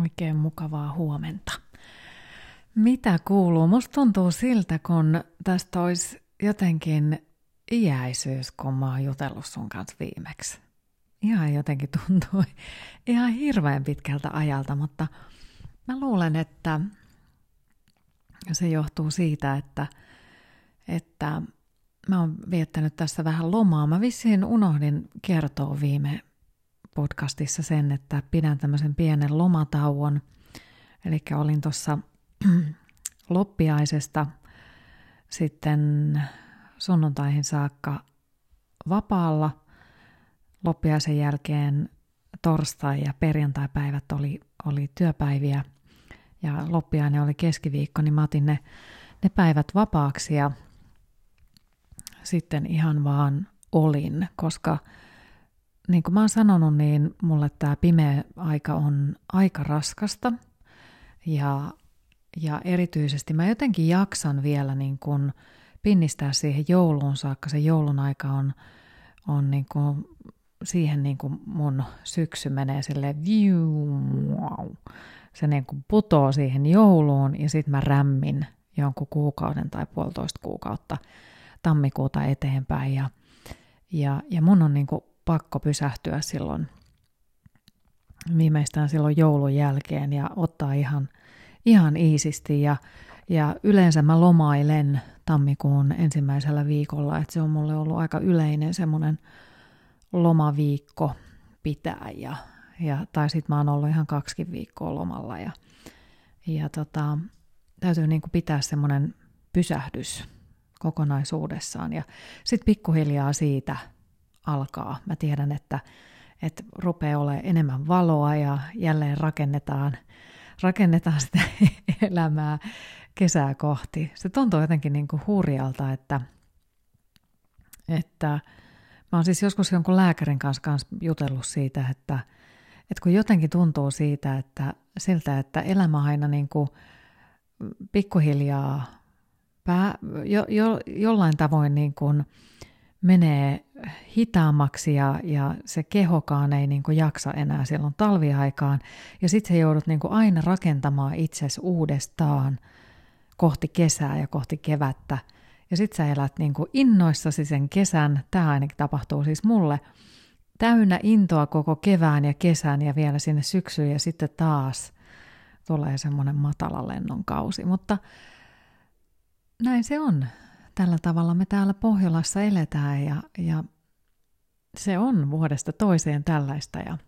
Oikein mukavaa huomenta. Mitä kuuluu? Musta tuntuu siltä, kun tästä olisi jotenkin iäisyys, kun mä oon jutellut sun kanssa viimeksi. Ihan jotenkin tuntuu ihan hirveän pitkältä ajalta, mutta mä luulen, että se johtuu siitä, että, että mä oon viettänyt tässä vähän lomaa. Mä vissiin unohdin kertoa viime podcastissa sen, että pidän tämmöisen pienen lomatauon. Eli olin tuossa loppiaisesta sitten sunnuntaihin saakka vapaalla. Loppiaisen jälkeen torstai- ja perjantai-päivät oli, oli työpäiviä ja loppiainen oli keskiviikko, niin mä otin ne, ne päivät vapaaksi ja sitten ihan vaan olin, koska – niin kuin mä oon sanonut, niin mulle tämä pimeä aika on aika raskasta. Ja, ja erityisesti mä jotenkin jaksan vielä niin kuin pinnistää siihen jouluun saakka. Se joulun aika on, on niin kuin, siihen niin kuin mun syksy menee silleen wow. Se niin kuin putoo siihen jouluun ja sitten mä rämmin jonkun kuukauden tai puolitoista kuukautta tammikuuta eteenpäin. Ja, ja, ja mun on niin kuin pakko pysähtyä silloin viimeistään silloin joulun jälkeen ja ottaa ihan, ihan iisisti. Ja, ja yleensä mä lomailen tammikuun ensimmäisellä viikolla, että se on mulle ollut aika yleinen semmoinen lomaviikko pitää ja, ja tai sitten mä oon ollut ihan kaksi viikkoa lomalla ja, ja tota, täytyy niin kuin pitää semmoinen pysähdys kokonaisuudessaan. Ja sitten pikkuhiljaa siitä alkaa. Mä tiedän, että, että rupeaa olemaan enemmän valoa ja jälleen rakennetaan, rakennetaan sitä elämää kesää kohti. Se tuntuu jotenkin niin kuin hurjalta, että, että mä oon siis joskus jonkun lääkärin kanssa, kanssa jutellut siitä, että, että kun jotenkin tuntuu siitä, että siltä, että elämä aina niin kuin pikkuhiljaa pää, jo, jo, jollain tavoin niin kuin menee hitaammaksi ja, ja se kehokaan ei niin kuin jaksa enää silloin talviaikaan. Ja sitten se joudut niin kuin aina rakentamaan itsesi uudestaan kohti kesää ja kohti kevättä. Ja sitten sä elät niin kuin innoissasi sen kesän, tämä ainakin tapahtuu siis mulle, täynnä intoa koko kevään ja kesän ja vielä sinne syksyyn ja sitten taas tulee semmoinen matala lennon kausi. Mutta näin se on tällä tavalla me täällä Pohjolassa eletään ja, ja se on vuodesta toiseen tällaista ja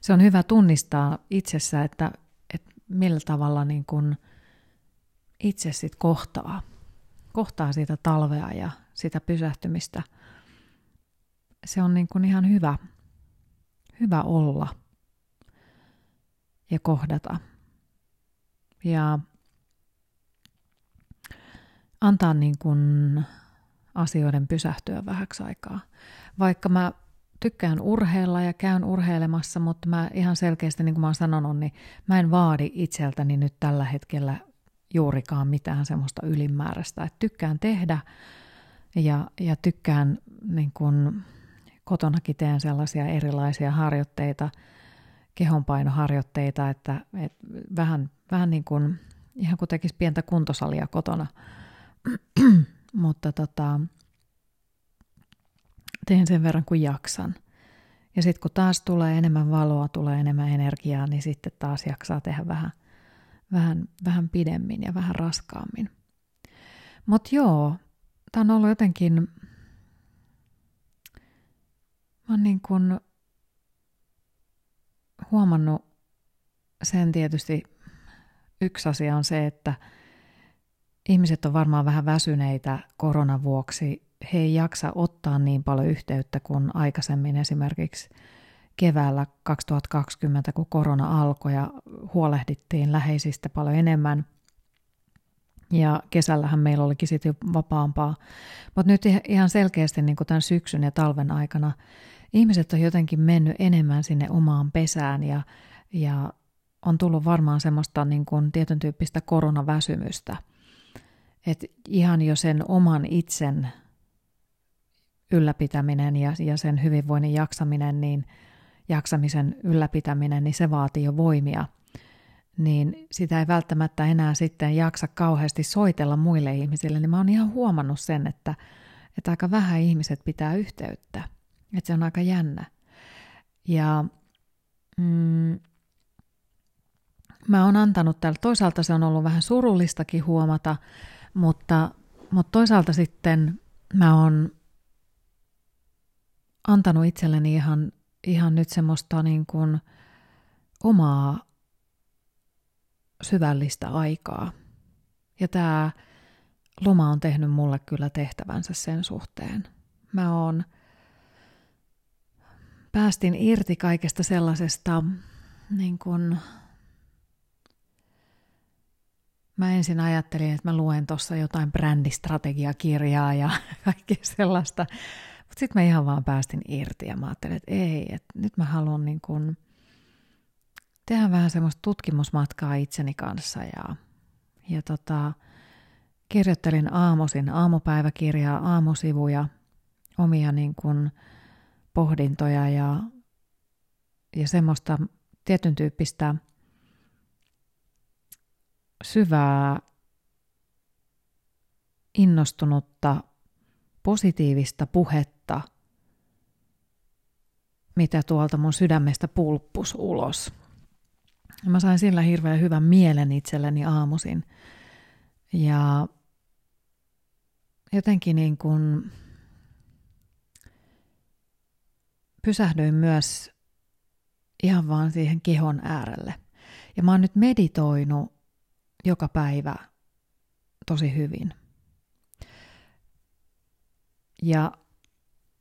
se on hyvä tunnistaa itsessä, että, että millä tavalla niin kuin itse sit kohtaa, kohtaa siitä talvea ja sitä pysähtymistä. Se on niin kuin ihan hyvä, hyvä olla ja kohdata. Ja antaa niin kuin asioiden pysähtyä vähäksi aikaa. Vaikka mä tykkään urheilla ja käyn urheilemassa, mutta mä ihan selkeästi, niin kuin mä oon sanonut, niin mä en vaadi itseltäni nyt tällä hetkellä juurikaan mitään semmoista ylimääräistä. Et tykkään tehdä ja, ja tykkään niin kuin kotonakin teen sellaisia erilaisia harjoitteita, kehonpainoharjoitteita, että, että vähän, vähän niin kuin ihan kuin tekisi pientä kuntosalia kotona – mutta tota, teen sen verran kuin jaksan. Ja sitten kun taas tulee enemmän valoa, tulee enemmän energiaa, niin sitten taas jaksaa tehdä vähän, vähän, vähän pidemmin ja vähän raskaammin. Mutta joo, tämä on ollut jotenkin, mä oon niin kun huomannut sen tietysti, yksi asia on se, että – ihmiset on varmaan vähän väsyneitä koronan vuoksi. He ei jaksa ottaa niin paljon yhteyttä kuin aikaisemmin esimerkiksi keväällä 2020, kun korona alkoi ja huolehdittiin läheisistä paljon enemmän. Ja kesällähän meillä olikin sitten jo vapaampaa. Mutta nyt ihan selkeästi niin kuin tämän syksyn ja talven aikana ihmiset on jotenkin mennyt enemmän sinne omaan pesään ja, ja on tullut varmaan semmoista niin kuin tietyn tyyppistä koronaväsymystä – että ihan jo sen oman itsen ylläpitäminen ja, ja sen hyvinvoinnin jaksaminen, niin jaksamisen ylläpitäminen, niin se vaatii jo voimia. Niin sitä ei välttämättä enää sitten jaksa kauheasti soitella muille ihmisille, niin mä oon ihan huomannut sen, että, että aika vähän ihmiset pitää yhteyttä. Että se on aika jännä. Ja mm, mä oon antanut täällä, toisaalta se on ollut vähän surullistakin huomata, mutta, mutta toisaalta sitten mä oon antanut itselleni ihan, ihan nyt semmoista niin kuin omaa syvällistä aikaa. Ja tämä loma on tehnyt mulle kyllä tehtävänsä sen suhteen. Mä oon päästin irti kaikesta sellaisesta niin kuin Mä ensin ajattelin, että mä luen tuossa jotain brändistrategiakirjaa ja kaikkea sellaista. Mutta sitten mä ihan vaan päästin irti ja mä ajattelin, että ei, että nyt mä haluan niin kun tehdä vähän semmoista tutkimusmatkaa itseni kanssa ja, ja tota, kirjoittelin aamuisin aamupäiväkirjaa, aamusivuja, omia niin kun pohdintoja ja, ja semmoista tietyn tyyppistä – syvää, innostunutta, positiivista puhetta, mitä tuolta mun sydämestä pulppus ulos. Mä sain sillä hirveän hyvän mielen itselleni aamuisin. Ja jotenkin niin kuin pysähdyin myös ihan vaan siihen kehon äärelle. Ja mä oon nyt meditoinut joka päivä tosi hyvin. Ja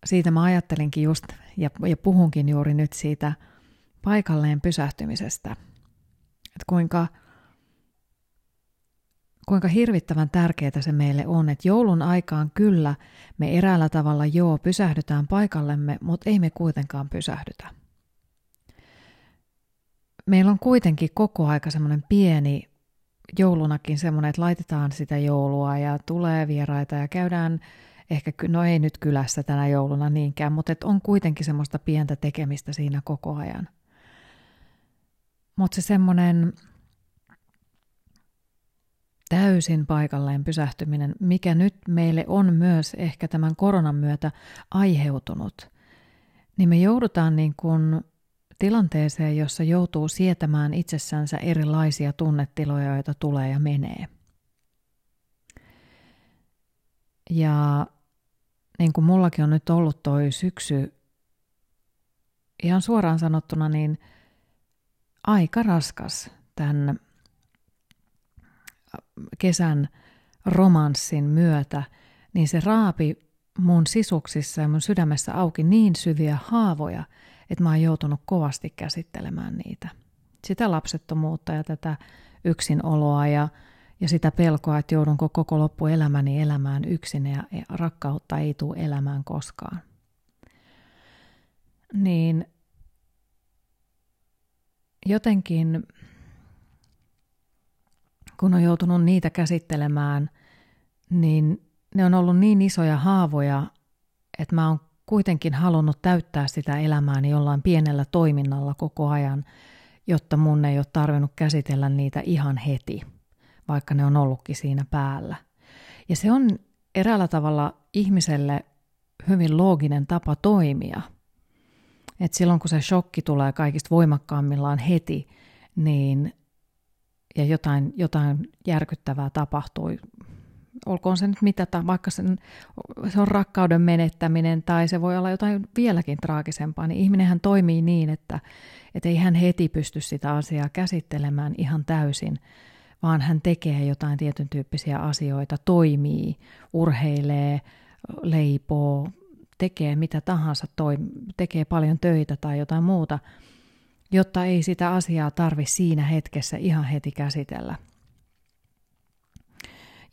siitä mä ajattelinkin just, ja, ja puhunkin juuri nyt siitä paikalleen pysähtymisestä. Että kuinka, kuinka hirvittävän tärkeää se meille on, että joulun aikaan kyllä me eräällä tavalla joo pysähdytään paikallemme, mutta ei me kuitenkaan pysähdytä. Meillä on kuitenkin koko aika semmoinen pieni joulunakin semmoinen, että laitetaan sitä joulua ja tulee vieraita ja käydään ehkä, no ei nyt kylässä tänä jouluna niinkään, mutta että on kuitenkin semmoista pientä tekemistä siinä koko ajan. Mutta se semmoinen täysin paikalleen pysähtyminen, mikä nyt meille on myös ehkä tämän koronan myötä aiheutunut, niin me joudutaan niin kuin tilanteeseen, jossa joutuu sietämään itsessänsä erilaisia tunnetiloja, joita tulee ja menee. Ja niin kuin mullakin on nyt ollut toi syksy, ihan suoraan sanottuna, niin aika raskas tämän kesän romanssin myötä, niin se raapi mun sisuksissa ja mun sydämessä auki niin syviä haavoja, että mä oon joutunut kovasti käsittelemään niitä. Sitä lapsettomuutta ja tätä yksinoloa ja, ja sitä pelkoa, että joudunko koko loppuelämäni elämään yksin ja rakkautta ei tule elämään koskaan. Niin jotenkin, kun on joutunut niitä käsittelemään, niin ne on ollut niin isoja haavoja, että mä oon kuitenkin halunnut täyttää sitä elämääni jollain pienellä toiminnalla koko ajan, jotta mun ei ole tarvinnut käsitellä niitä ihan heti, vaikka ne on ollutkin siinä päällä. Ja se on eräällä tavalla ihmiselle hyvin looginen tapa toimia. Et silloin kun se shokki tulee kaikista voimakkaammillaan heti, niin ja jotain, jotain järkyttävää tapahtui, olkoon se nyt mitä, vaikka sen, se on rakkauden menettäminen tai se voi olla jotain vieläkin traagisempaa, niin ihminenhän toimii niin, että, että ei hän heti pysty sitä asiaa käsittelemään ihan täysin, vaan hän tekee jotain tietyn tyyppisiä asioita, toimii, urheilee, leipoo, tekee mitä tahansa, toi, tekee paljon töitä tai jotain muuta, jotta ei sitä asiaa tarvi siinä hetkessä ihan heti käsitellä.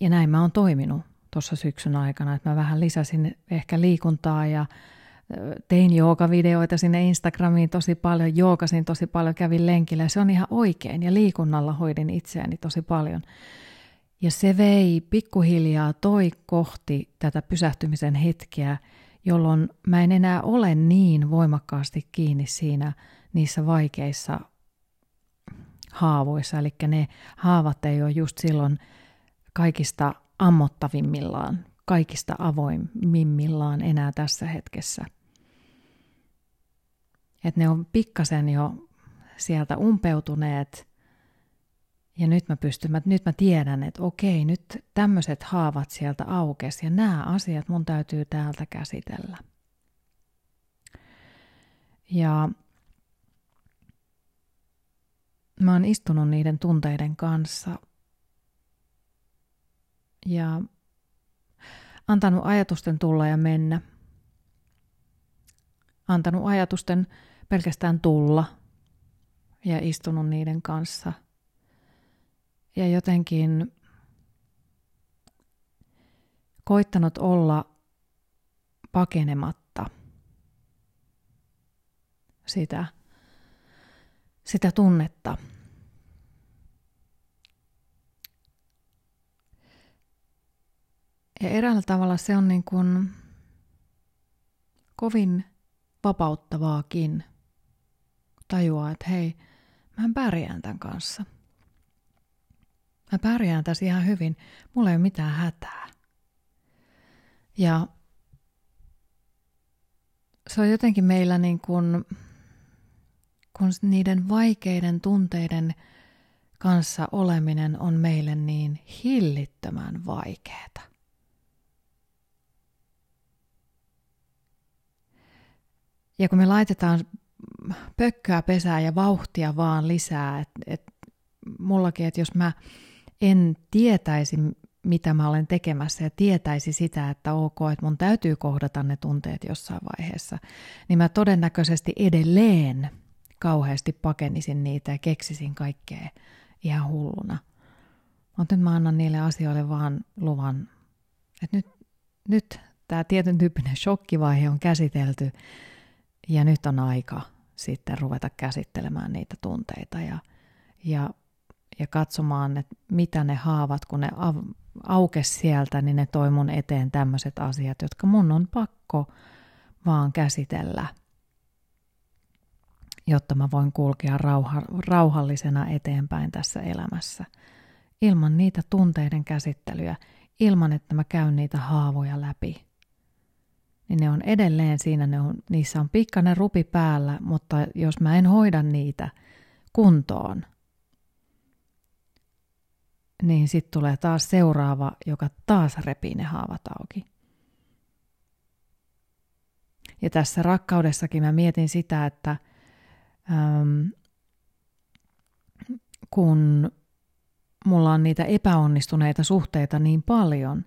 Ja näin mä oon toiminut tuossa syksyn aikana, että mä vähän lisäsin ehkä liikuntaa ja tein joogavideoita sinne Instagramiin tosi paljon, joogasin tosi paljon, kävin lenkillä se on ihan oikein ja liikunnalla hoidin itseäni tosi paljon. Ja se vei pikkuhiljaa toi kohti tätä pysähtymisen hetkeä jolloin mä en enää ole niin voimakkaasti kiinni siinä niissä vaikeissa haavoissa. Eli ne haavat ei ole just silloin kaikista ammottavimmillaan, kaikista avoimimmillaan enää tässä hetkessä. Että ne on pikkasen jo sieltä umpeutuneet ja nyt mä pystyn, mä, nyt mä tiedän, että okei, nyt tämmöiset haavat sieltä aukes ja nämä asiat mun täytyy täältä käsitellä. Ja mä oon istunut niiden tunteiden kanssa ja antanut ajatusten tulla ja mennä. Antanut ajatusten pelkästään tulla ja istunut niiden kanssa. Ja jotenkin koittanut olla pakenematta sitä, sitä tunnetta. Ja eräällä tavalla se on niin kuin kovin vapauttavaakin tajuaa, että hei, mä pärjään tämän kanssa. Mä pärjään tässä ihan hyvin, mulla ei ole mitään hätää. Ja se on jotenkin meillä niin kuin, kun niiden vaikeiden tunteiden kanssa oleminen on meille niin hillittömän vaikeeta. Ja kun me laitetaan pökköä pesää ja vauhtia vaan lisää, että et mullakin, että jos mä en tietäisi, mitä mä olen tekemässä ja tietäisi sitä, että ok, että mun täytyy kohdata ne tunteet jossain vaiheessa, niin mä todennäköisesti edelleen kauheasti pakenisin niitä ja keksisin kaikkea ihan hulluna. Mutta nyt mä annan niille asioille vaan luvan, että nyt, nyt tämä tietyn tyyppinen shokkivaihe on käsitelty ja nyt on aika sitten ruveta käsittelemään niitä tunteita ja, ja, ja katsomaan, että mitä ne haavat, kun ne av- aukes sieltä, niin ne toi mun eteen tämmöiset asiat, jotka mun on pakko vaan käsitellä, jotta mä voin kulkea rauha, rauhallisena eteenpäin tässä elämässä. Ilman niitä tunteiden käsittelyä, ilman että mä käyn niitä haavoja läpi niin ne on edelleen siinä, ne on, niissä on pikkainen rupi päällä, mutta jos mä en hoida niitä kuntoon, niin sitten tulee taas seuraava, joka taas repii ne haavat auki. Ja tässä rakkaudessakin mä mietin sitä, että ähm, kun mulla on niitä epäonnistuneita suhteita niin paljon,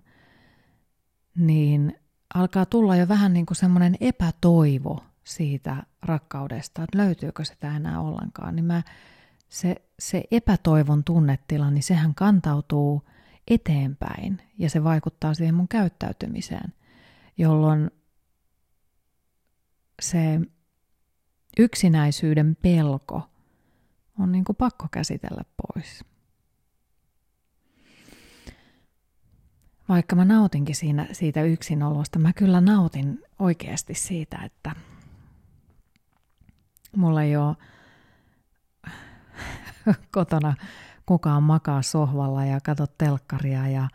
niin alkaa tulla jo vähän niin kuin semmoinen epätoivo siitä rakkaudesta, että löytyykö sitä enää ollenkaan, niin mä, se, se epätoivon tunnetila, niin sehän kantautuu eteenpäin ja se vaikuttaa siihen mun käyttäytymiseen, jolloin se yksinäisyyden pelko on niin kuin pakko käsitellä pois. Vaikka mä nautinkin siinä, siitä yksinolosta, mä kyllä nautin oikeasti siitä, että mulla ei ole kotona kukaan makaa sohvalla ja katso telkkaria ja,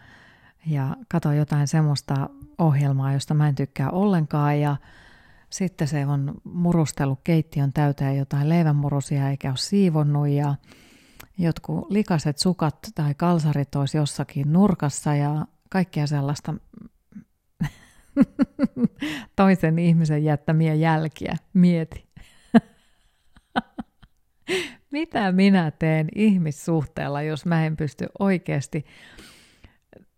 ja katso jotain semmoista ohjelmaa, josta mä en tykkää ollenkaan. Ja sitten se on murustellut keittiön täyteen jotain leivänmurusia eikä ole siivonnut ja jotkut likaset sukat tai kalsarit olisi jossakin nurkassa ja kaikkea sellaista toisen ihmisen jättämiä jälkiä. Mieti. Mitä minä teen ihmissuhteella, jos mä en pysty oikeasti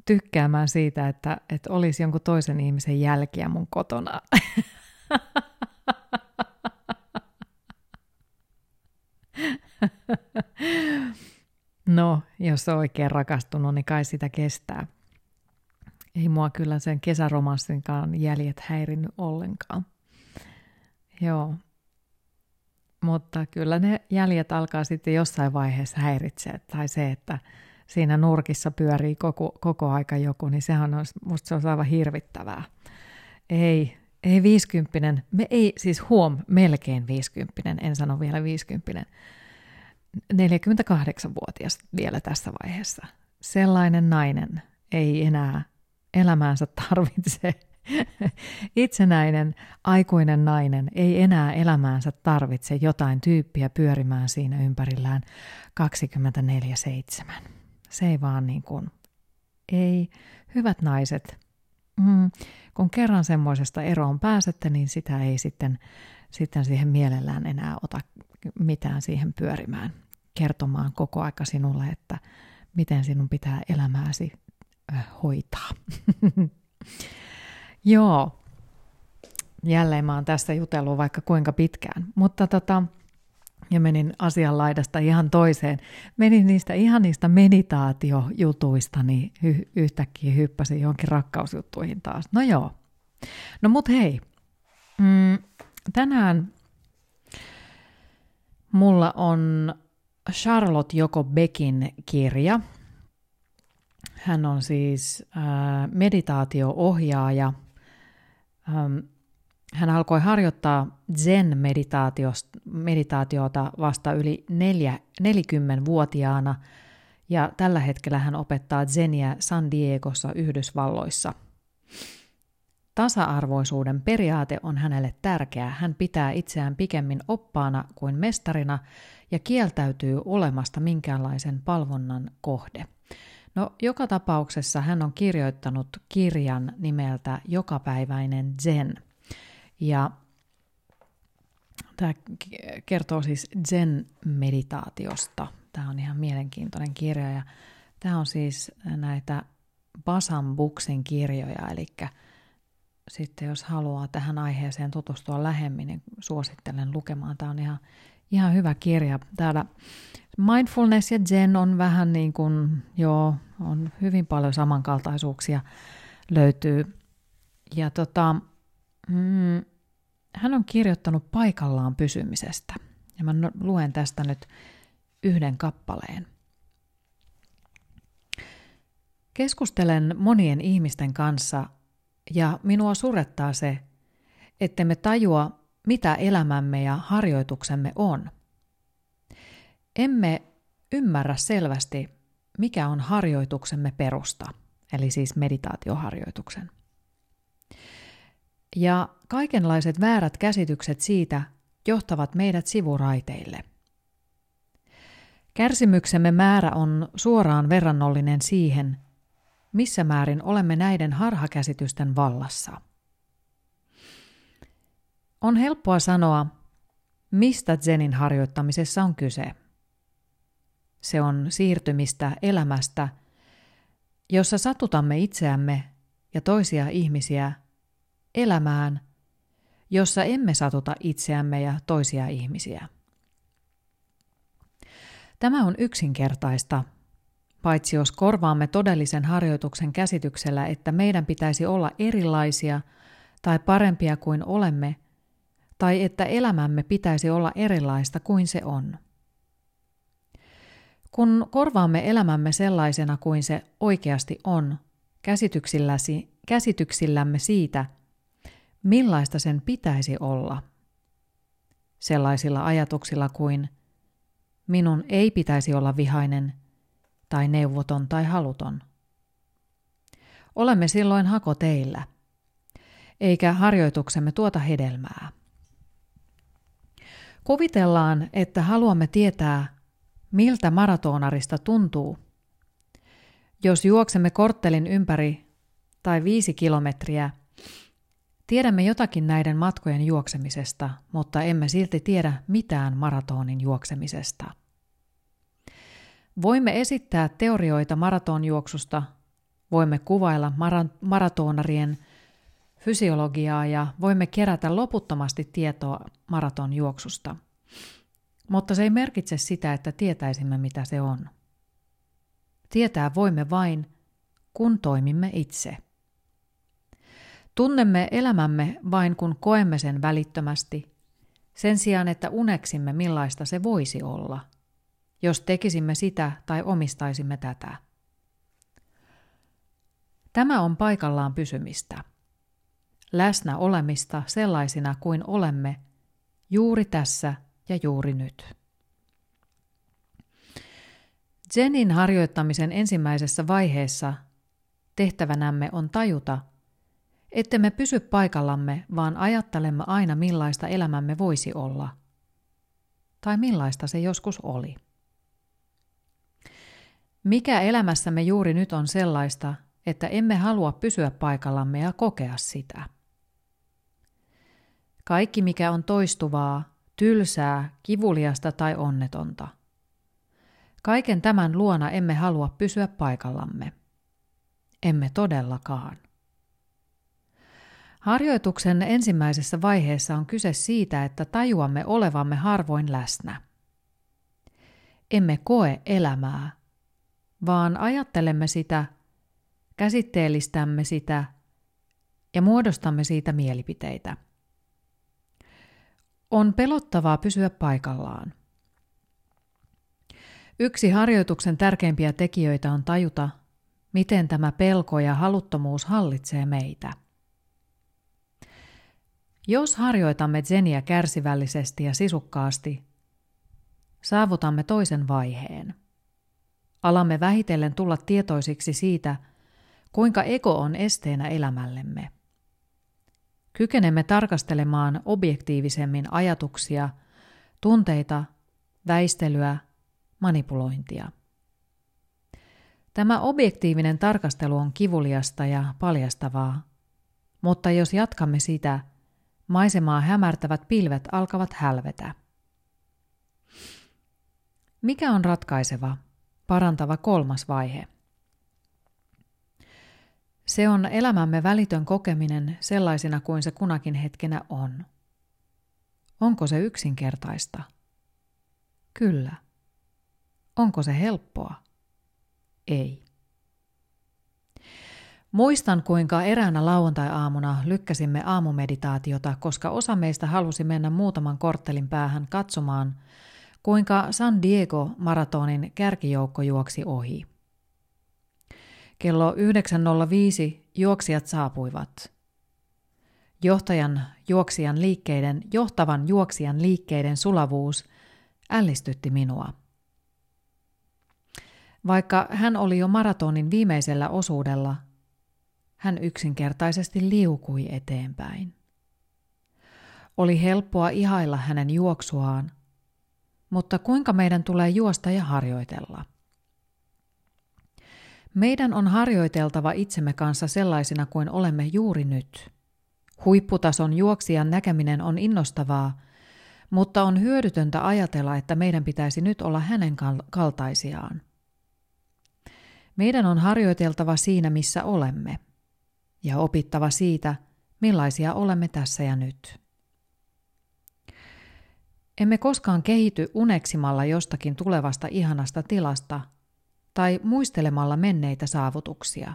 tykkäämään siitä, että, että olisi jonkun toisen ihmisen jälkiä mun kotona. no, jos on oikein rakastunut, niin kai sitä kestää ei mua kyllä sen kesäromanssinkaan jäljet häirinnyt ollenkaan. Joo. Mutta kyllä ne jäljet alkaa sitten jossain vaiheessa häiritseä. Tai se, että siinä nurkissa pyörii koko, koko aika joku, niin sehän on, musta se on aivan hirvittävää. Ei, ei viisikymppinen, me ei, siis huom, melkein viisikymppinen, en sano vielä viisikymppinen, 48-vuotias vielä tässä vaiheessa. Sellainen nainen ei enää elämäänsä tarvitse. Itsenäinen aikuinen nainen ei enää elämäänsä tarvitse jotain tyyppiä pyörimään siinä ympärillään 24-7. Se ei vaan niin kuin, ei, hyvät naiset, mm, kun kerran semmoisesta eroon pääsette, niin sitä ei sitten, sitten siihen mielellään enää ota mitään siihen pyörimään, kertomaan koko aika sinulle, että miten sinun pitää elämääsi hoitaa. Joo, jälleen mä oon tässä jutellut vaikka kuinka pitkään, mutta tota, ja menin asian laidasta ihan toiseen. Menin niistä ihan niistä meditaatiojutuista, niin y- yhtäkkiä hyppäsin johonkin rakkausjuttuihin taas. No joo. No mut hei, mm, tänään mulla on Charlotte Joko Beckin kirja. Hän on siis äh, meditaatio-ohjaaja. Ähm, hän alkoi harjoittaa Zen-meditaatiota vasta yli 40-vuotiaana ja tällä hetkellä hän opettaa Zeniä San Diegossa Yhdysvalloissa. Tasa-arvoisuuden periaate on hänelle tärkeä. Hän pitää itseään pikemmin oppaana kuin mestarina ja kieltäytyy olemasta minkäänlaisen palvonnan kohde. No, joka tapauksessa hän on kirjoittanut kirjan nimeltä Jokapäiväinen Zen – ja tämä kertoo siis Zen-meditaatiosta. Tämä on ihan mielenkiintoinen kirja ja tämä on siis näitä Basan Buksin kirjoja, eli sitten jos haluaa tähän aiheeseen tutustua lähemmin, niin suosittelen lukemaan. Tämä on ihan, ihan hyvä kirja. Täällä mindfulness ja zen on vähän niin kuin, joo, on hyvin paljon samankaltaisuuksia löytyy. Ja tota, Mm, hän on kirjoittanut paikallaan pysymisestä. Ja mä luen tästä nyt yhden kappaleen. Keskustelen monien ihmisten kanssa ja minua surettaa se, että me tajua, mitä elämämme ja harjoituksemme on. Emme ymmärrä selvästi, mikä on harjoituksemme perusta, eli siis meditaatioharjoituksen. Ja kaikenlaiset väärät käsitykset siitä johtavat meidät sivuraiteille. Kärsimyksemme määrä on suoraan verrannollinen siihen, missä määrin olemme näiden harhakäsitysten vallassa. On helppoa sanoa, mistä Zenin harjoittamisessa on kyse. Se on siirtymistä elämästä, jossa satutamme itseämme ja toisia ihmisiä elämään, jossa emme satuta itseämme ja toisia ihmisiä. Tämä on yksinkertaista, paitsi jos korvaamme todellisen harjoituksen käsityksellä, että meidän pitäisi olla erilaisia tai parempia kuin olemme, tai että elämämme pitäisi olla erilaista kuin se on. Kun korvaamme elämämme sellaisena kuin se oikeasti on, käsityksilläsi, käsityksillämme siitä, millaista sen pitäisi olla. Sellaisilla ajatuksilla kuin minun ei pitäisi olla vihainen tai neuvoton tai haluton. Olemme silloin hakoteillä, eikä harjoituksemme tuota hedelmää. Kuvitellaan, että haluamme tietää, miltä maratonarista tuntuu. Jos juoksemme korttelin ympäri tai viisi kilometriä – Tiedämme jotakin näiden matkojen juoksemisesta, mutta emme silti tiedä mitään maratonin juoksemisesta. Voimme esittää teorioita maratonjuoksusta, voimme kuvailla mara- maratonarien fysiologiaa ja voimme kerätä loputtomasti tietoa maratonjuoksusta. Mutta se ei merkitse sitä, että tietäisimme mitä se on. Tietää voimme vain, kun toimimme itse. Tunnemme elämämme vain kun koemme sen välittömästi, sen sijaan että uneksimme millaista se voisi olla, jos tekisimme sitä tai omistaisimme tätä. Tämä on paikallaan pysymistä. läsnä olemista sellaisina kuin olemme juuri tässä ja juuri nyt. Zenin harjoittamisen ensimmäisessä vaiheessa tehtävänämme on tajuta, ettemme pysy paikallamme, vaan ajattelemme aina millaista elämämme voisi olla. Tai millaista se joskus oli. Mikä elämässämme juuri nyt on sellaista, että emme halua pysyä paikallamme ja kokea sitä? Kaikki, mikä on toistuvaa, tylsää, kivuliasta tai onnetonta. Kaiken tämän luona emme halua pysyä paikallamme. Emme todellakaan. Harjoituksen ensimmäisessä vaiheessa on kyse siitä, että tajuamme olevamme harvoin läsnä. Emme koe elämää, vaan ajattelemme sitä, käsitteellistämme sitä ja muodostamme siitä mielipiteitä. On pelottavaa pysyä paikallaan. Yksi harjoituksen tärkeimpiä tekijöitä on tajuta, miten tämä pelko ja haluttomuus hallitsee meitä. Jos harjoitamme zeniä kärsivällisesti ja sisukkaasti, saavutamme toisen vaiheen. Alamme vähitellen tulla tietoisiksi siitä, kuinka ego on esteenä elämällemme. Kykenemme tarkastelemaan objektiivisemmin ajatuksia, tunteita, väistelyä, manipulointia. Tämä objektiivinen tarkastelu on kivuliasta ja paljastavaa, mutta jos jatkamme sitä, maisemaa hämärtävät pilvet alkavat hälvetä. Mikä on ratkaiseva, parantava kolmas vaihe? Se on elämämme välitön kokeminen sellaisena kuin se kunakin hetkenä on. Onko se yksinkertaista? Kyllä. Onko se helppoa? Ei. Muistan, kuinka eräänä lauantai-aamuna lykkäsimme aamumeditaatiota, koska osa meistä halusi mennä muutaman korttelin päähän katsomaan, kuinka San Diego maratonin kärkijoukko juoksi ohi. Kello 9.05 juoksijat saapuivat. Johtajan juoksijan liikkeiden, johtavan juoksijan liikkeiden sulavuus ällistytti minua. Vaikka hän oli jo maratonin viimeisellä osuudella, hän yksinkertaisesti liukui eteenpäin. Oli helppoa ihailla hänen juoksuaan, mutta kuinka meidän tulee juosta ja harjoitella? Meidän on harjoiteltava itsemme kanssa sellaisina kuin olemme juuri nyt. Huipputason juoksijan näkeminen on innostavaa, mutta on hyödytöntä ajatella, että meidän pitäisi nyt olla hänen kaltaisiaan. Meidän on harjoiteltava siinä, missä olemme, ja opittava siitä, millaisia olemme tässä ja nyt. Emme koskaan kehity uneksimalla jostakin tulevasta ihanasta tilasta tai muistelemalla menneitä saavutuksia.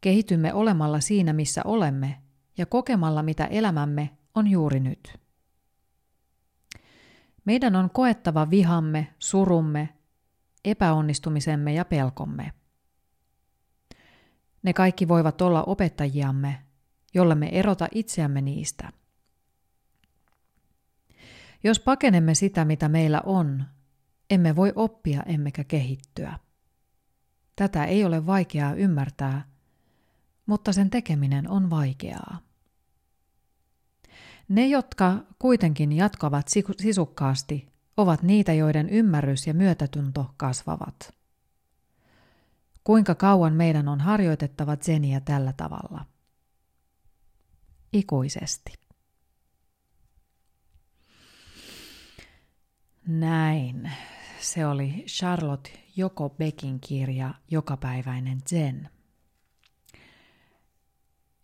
Kehitymme olemalla siinä, missä olemme ja kokemalla, mitä elämämme on juuri nyt. Meidän on koettava vihamme, surumme, epäonnistumisemme ja pelkomme. Ne kaikki voivat olla opettajiamme, jolle me erota itseämme niistä. Jos pakenemme sitä, mitä meillä on, emme voi oppia emmekä kehittyä. Tätä ei ole vaikeaa ymmärtää, mutta sen tekeminen on vaikeaa. Ne, jotka kuitenkin jatkavat sisukkaasti, ovat niitä, joiden ymmärrys ja myötätunto kasvavat. Kuinka kauan meidän on harjoitettava zeniä tällä tavalla? Ikuisesti. Näin. Se oli Charlotte Joko Beckin kirja Jokapäiväinen Zen.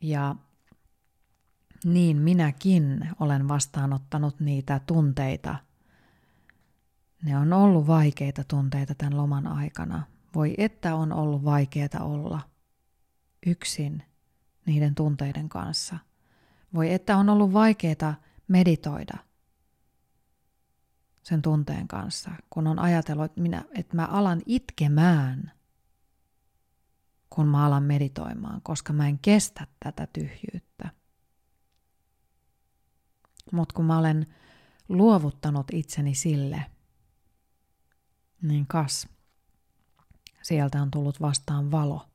Ja niin minäkin olen vastaanottanut niitä tunteita. Ne on ollut vaikeita tunteita tämän loman aikana. Voi että on ollut vaikeaa olla yksin niiden tunteiden kanssa. Voi että on ollut vaikeaa meditoida sen tunteen kanssa, kun on ajatellut, että, minä, että mä alan itkemään, kun mä alan meditoimaan, koska mä en kestä tätä tyhjyyttä. Mutta kun mä olen luovuttanut itseni sille, niin kas, sieltä on tullut vastaan valo.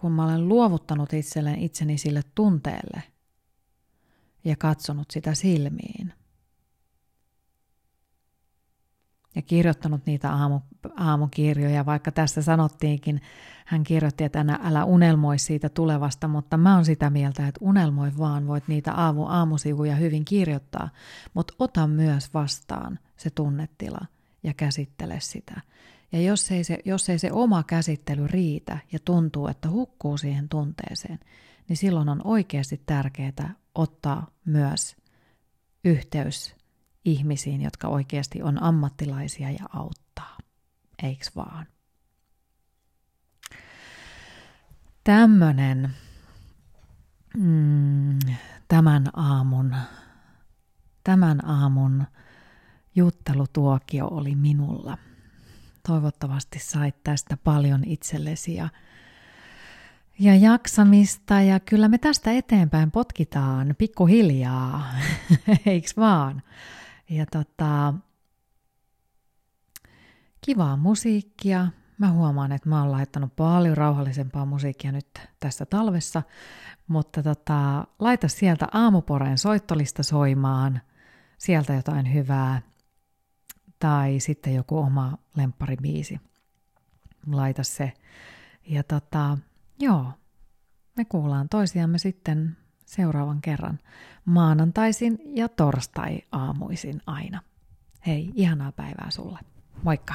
Kun mä olen luovuttanut itselleen itseni sille tunteelle ja katsonut sitä silmiin, ja kirjoittanut niitä aamu, aamukirjoja, vaikka tässä sanottiinkin, hän kirjoitti, että älä, älä unelmoi siitä tulevasta, mutta mä oon sitä mieltä, että unelmoi vaan, voit niitä aamu, aamusivuja hyvin kirjoittaa, mutta ota myös vastaan se tunnetila ja käsittele sitä. Ja jos ei, se, jos ei se oma käsittely riitä ja tuntuu, että hukkuu siihen tunteeseen, niin silloin on oikeasti tärkeää ottaa myös yhteys ihmisiin, jotka oikeasti on ammattilaisia ja auttaa. Eiks vaan? Tämmönen mm, tämän aamun, tämän aamun juttelutuokio oli minulla. Toivottavasti sait tästä paljon itsellesi ja, ja jaksamista ja kyllä me tästä eteenpäin potkitaan pikkuhiljaa, eiks vaan? Ja tota, kivaa musiikkia. Mä huomaan, että mä oon laittanut paljon rauhallisempaa musiikkia nyt tässä talvessa, mutta tota, laita sieltä aamuporeen soittolista soimaan, sieltä jotain hyvää, tai sitten joku oma lempparibiisi. Laita se. Ja tota, joo, me kuullaan toisiamme sitten seuraavan kerran maanantaisin ja torstai-aamuisin aina. Hei, ihanaa päivää sulle. Moikka!